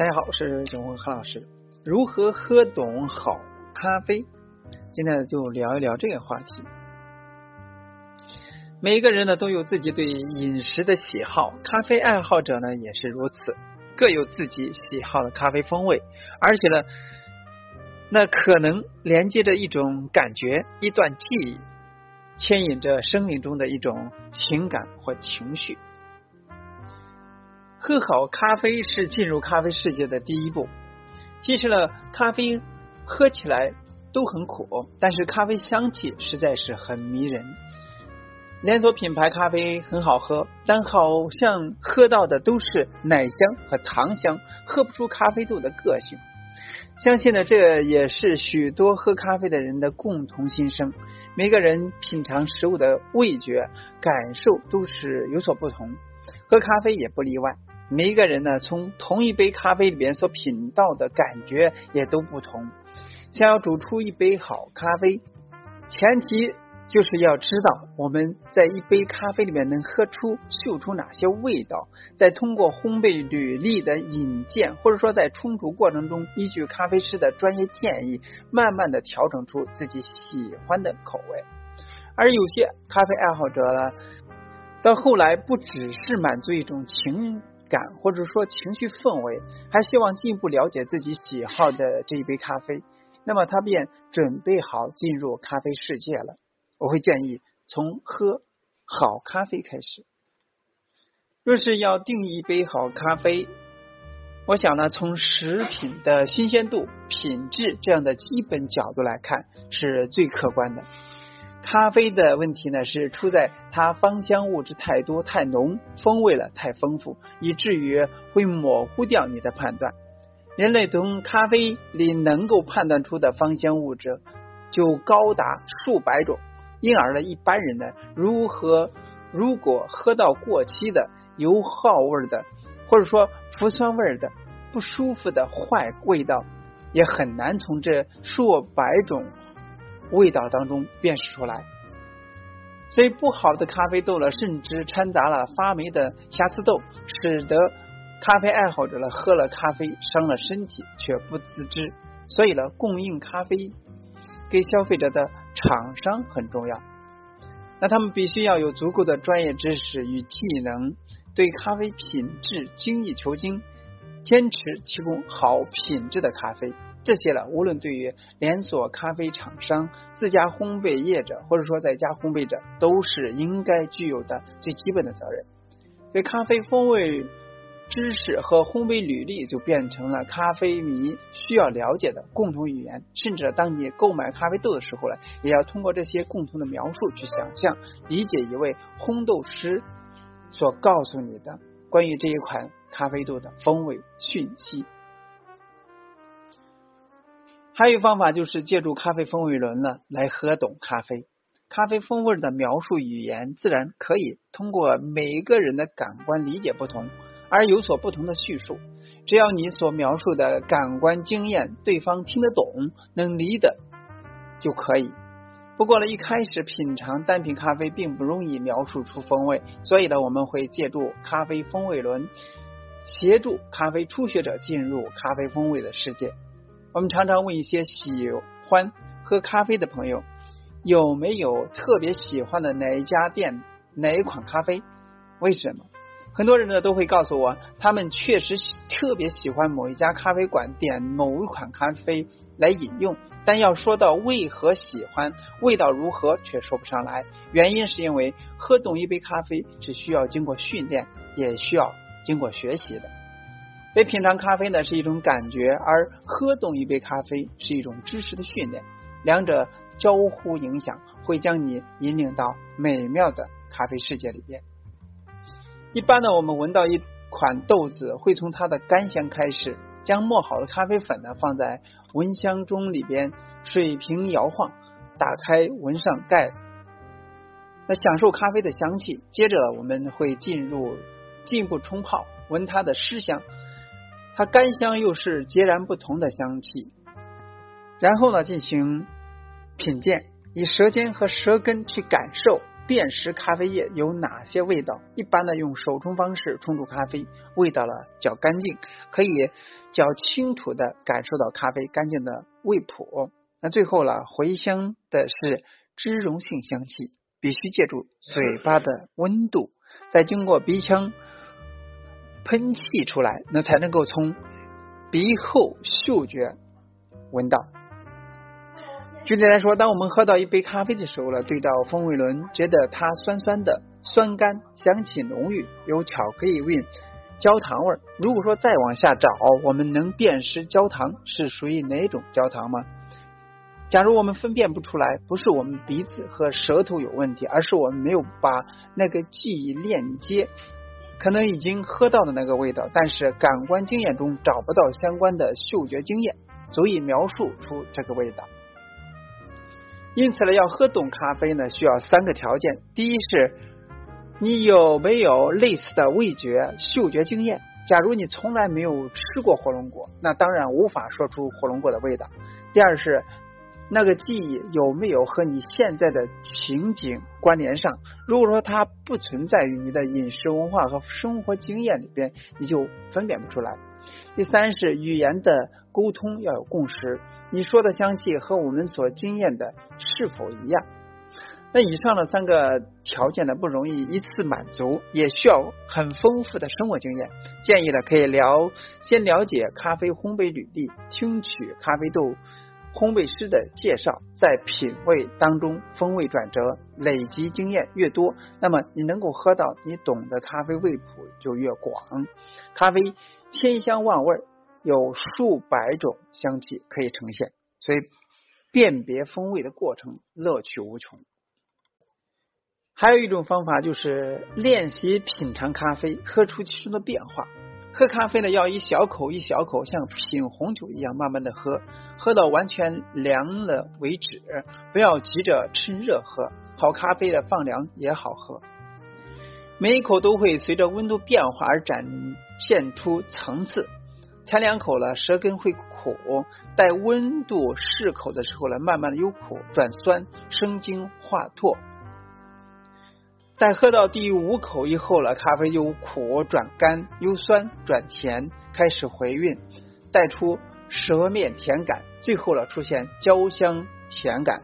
大家好，我是九红何老师。如何喝懂好咖啡？今天就聊一聊这个话题。每一个人呢都有自己对饮食的喜好，咖啡爱好者呢也是如此，各有自己喜好的咖啡风味，而且呢，那可能连接着一种感觉、一段记忆，牵引着生命中的一种情感或情绪。喝好咖啡是进入咖啡世界的第一步。其实呢，咖啡喝起来都很苦，但是咖啡香气实在是很迷人。连锁品牌咖啡很好喝，但好像喝到的都是奶香和糖香，喝不出咖啡豆的个性。相信呢，这也是许多喝咖啡的人的共同心声。每个人品尝食物的味觉感受都是有所不同，喝咖啡也不例外。每一个人呢，从同一杯咖啡里边所品到的感觉也都不同。想要煮出一杯好咖啡，前提就是要知道我们在一杯咖啡里面能喝出、嗅出哪些味道，再通过烘焙履历的引荐，或者说在冲煮过程中，依据咖啡师的专业建议，慢慢的调整出自己喜欢的口味。而有些咖啡爱好者呢，到后来不只是满足一种情。感或者说情绪氛围，还希望进一步了解自己喜好的这一杯咖啡，那么他便准备好进入咖啡世界了。我会建议从喝好咖啡开始。若是要定义一杯好咖啡，我想呢，从食品的新鲜度、品质这样的基本角度来看，是最客观的。咖啡的问题呢，是出在它芳香物质太多太浓，风味了太丰富，以至于会模糊掉你的判断。人类从咖啡里能够判断出的芳香物质就高达数百种，因而呢，一般人呢，如何如果喝到过期的油耗味的，或者说氟酸味的不舒服的坏味道，也很难从这数百种。味道当中辨识出来，所以不好的咖啡豆呢，甚至掺杂了发霉的瑕疵豆，使得咖啡爱好者呢喝了咖啡伤了身体却不自知。所以呢，供应咖啡给消费者的厂商很重要，那他们必须要有足够的专业知识与技能，对咖啡品质精益求精，坚持提供好品质的咖啡。这些呢，无论对于连锁咖啡厂商、自家烘焙业者，或者说在家烘焙者，都是应该具有的最基本的责任。对咖啡风味知识和烘焙履历，就变成了咖啡迷需要了解的共同语言。甚至当你购买咖啡豆的时候呢，也要通过这些共同的描述去想象、理解一位烘豆师所告诉你的关于这一款咖啡豆的风味讯息。还有方法就是借助咖啡风味轮了来喝懂咖啡。咖啡风味的描述语言自然可以通过每一个人的感官理解不同而有所不同的叙述。只要你所描述的感官经验对方听得懂能理的就可以。不过呢，一开始品尝单品咖啡并不容易描述出风味，所以呢，我们会借助咖啡风味轮协助咖啡初学者进入咖啡风味的世界。我们常常问一些喜欢喝咖啡的朋友，有没有特别喜欢的哪一家店、哪一款咖啡？为什么？很多人呢都会告诉我，他们确实特别喜欢某一家咖啡馆点某一款咖啡来饮用，但要说到为何喜欢、味道如何，却说不上来。原因是因为喝懂一杯咖啡是需要经过训练，也需要经过学习的。被品尝咖啡呢是一种感觉，而喝懂一杯咖啡是一种知识的训练，两者交互影响，会将你引领到美妙的咖啡世界里边。一般呢，我们闻到一款豆子，会从它的干香开始，将磨好的咖啡粉呢放在闻香盅里边，水平摇晃，打开闻上盖，那享受咖啡的香气。接着我们会进入进一步冲泡，闻它的湿香。它干香又是截然不同的香气，然后呢进行品鉴，以舌尖和舌根去感受辨识咖啡液有哪些味道？一般的用手冲方式冲煮咖啡，味道呢较干净，可以较清楚的感受到咖啡干净的味谱。那最后呢，回香的是脂溶性香气，必须借助嘴巴的温度，再经过鼻腔喷气出来，那才能够从鼻后嗅觉闻到。具体来说，当我们喝到一杯咖啡的时候呢，对照风味轮，觉得它酸酸的、酸甘，香气浓郁，有巧克力味、焦糖味。如果说再往下找，我们能辨识焦糖是属于哪种焦糖吗？假如我们分辨不出来，不是我们鼻子和舌头有问题，而是我们没有把那个记忆链接，可能已经喝到的那个味道，但是感官经验中找不到相关的嗅觉经验，足以描述出这个味道。因此呢，要喝懂咖啡呢，需要三个条件：第一是，你有没有类似的味觉、嗅觉经验？假如你从来没有吃过火龙果，那当然无法说出火龙果的味道。第二是，那个记忆有没有和你现在的情景关联上？如果说它不存在于你的饮食文化和生活经验里边，你就分辨不出来。第三是语言的沟通要有共识，你说的香气和我们所经验的是否一样？那以上的三个条件呢，不容易一次满足，也需要很丰富的生活经验。建议呢，可以了先了解咖啡烘焙履历，听取咖啡豆烘焙师的介绍，在品味当中风味转折，累积经验越多，那么你能够喝到你懂的咖啡味谱就越广。咖啡。千香万味，有数百种香气可以呈现，所以辨别风味的过程乐趣无穷。还有一种方法就是练习品尝咖啡，喝出其中的变化。喝咖啡呢，要一小口一小口，像品红酒一样慢慢的喝，喝到完全凉了为止，不要急着趁热喝。好咖啡的放凉也好喝。每一口都会随着温度变化而展现出层次。前两口了，舌根会苦；待温度适口的时候呢，慢慢的由苦转酸，生津化唾。在喝到第五口以后了，咖啡由苦转甘，由酸转甜，开始回韵，带出舌面甜感，最后了出现焦香甜感，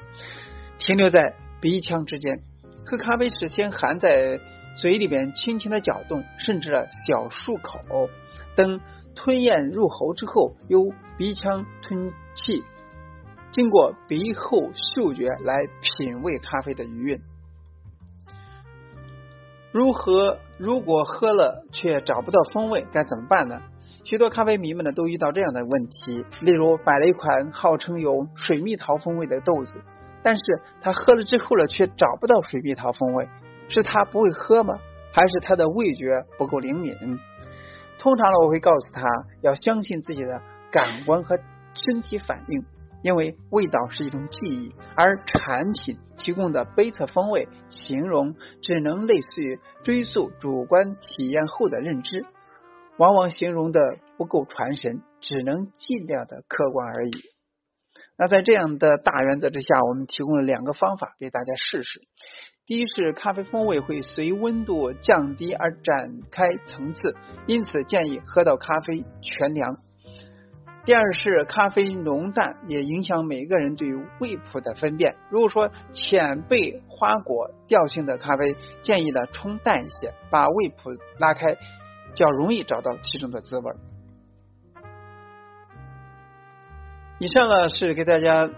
停留在鼻腔之间。喝咖啡时先含在。嘴里边轻轻的搅动，甚至小漱口，等吞咽入喉之后，由鼻腔吞气，经过鼻后嗅觉来品味咖啡的余韵。如何？如果喝了却找不到风味，该怎么办呢？许多咖啡迷们呢都遇到这样的问题，例如买了一款号称有水蜜桃风味的豆子，但是他喝了之后呢，却找不到水蜜桃风味。是他不会喝吗？还是他的味觉不够灵敏？通常呢，我会告诉他要相信自己的感官和身体反应，因为味道是一种记忆，而产品提供的杯测风味形容只能类似于追溯主观体验后的认知，往往形容的不够传神，只能尽量的客观而已。那在这样的大原则之下，我们提供了两个方法给大家试试。第一是咖啡风味会随温度降低而展开层次，因此建议喝到咖啡全凉。第二是咖啡浓淡也影响每个人对味谱的分辨。如果说浅焙花果调性的咖啡，建议呢冲淡一些，把味谱拉开，较容易找到其中的滋味。以上呢是给大家。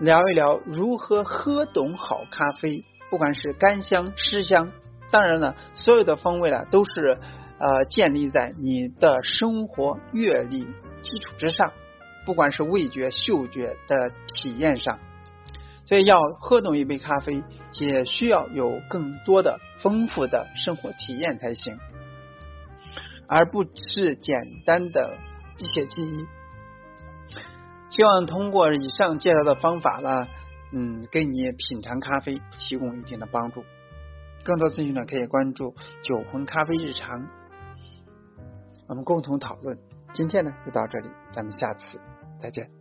聊一聊如何喝懂好咖啡，不管是干香、湿香，当然了，所有的风味呢都是呃建立在你的生活阅历基础之上，不管是味觉、嗅觉的体验上，所以要喝懂一杯咖啡，也需要有更多的丰富的生活体验才行，而不是简单的一些记忆。希望通过以上介绍的方法呢，嗯，给你品尝咖啡提供一定的帮助。更多资讯呢，可以关注酒魂咖啡日常，我们共同讨论。今天呢，就到这里，咱们下次再见。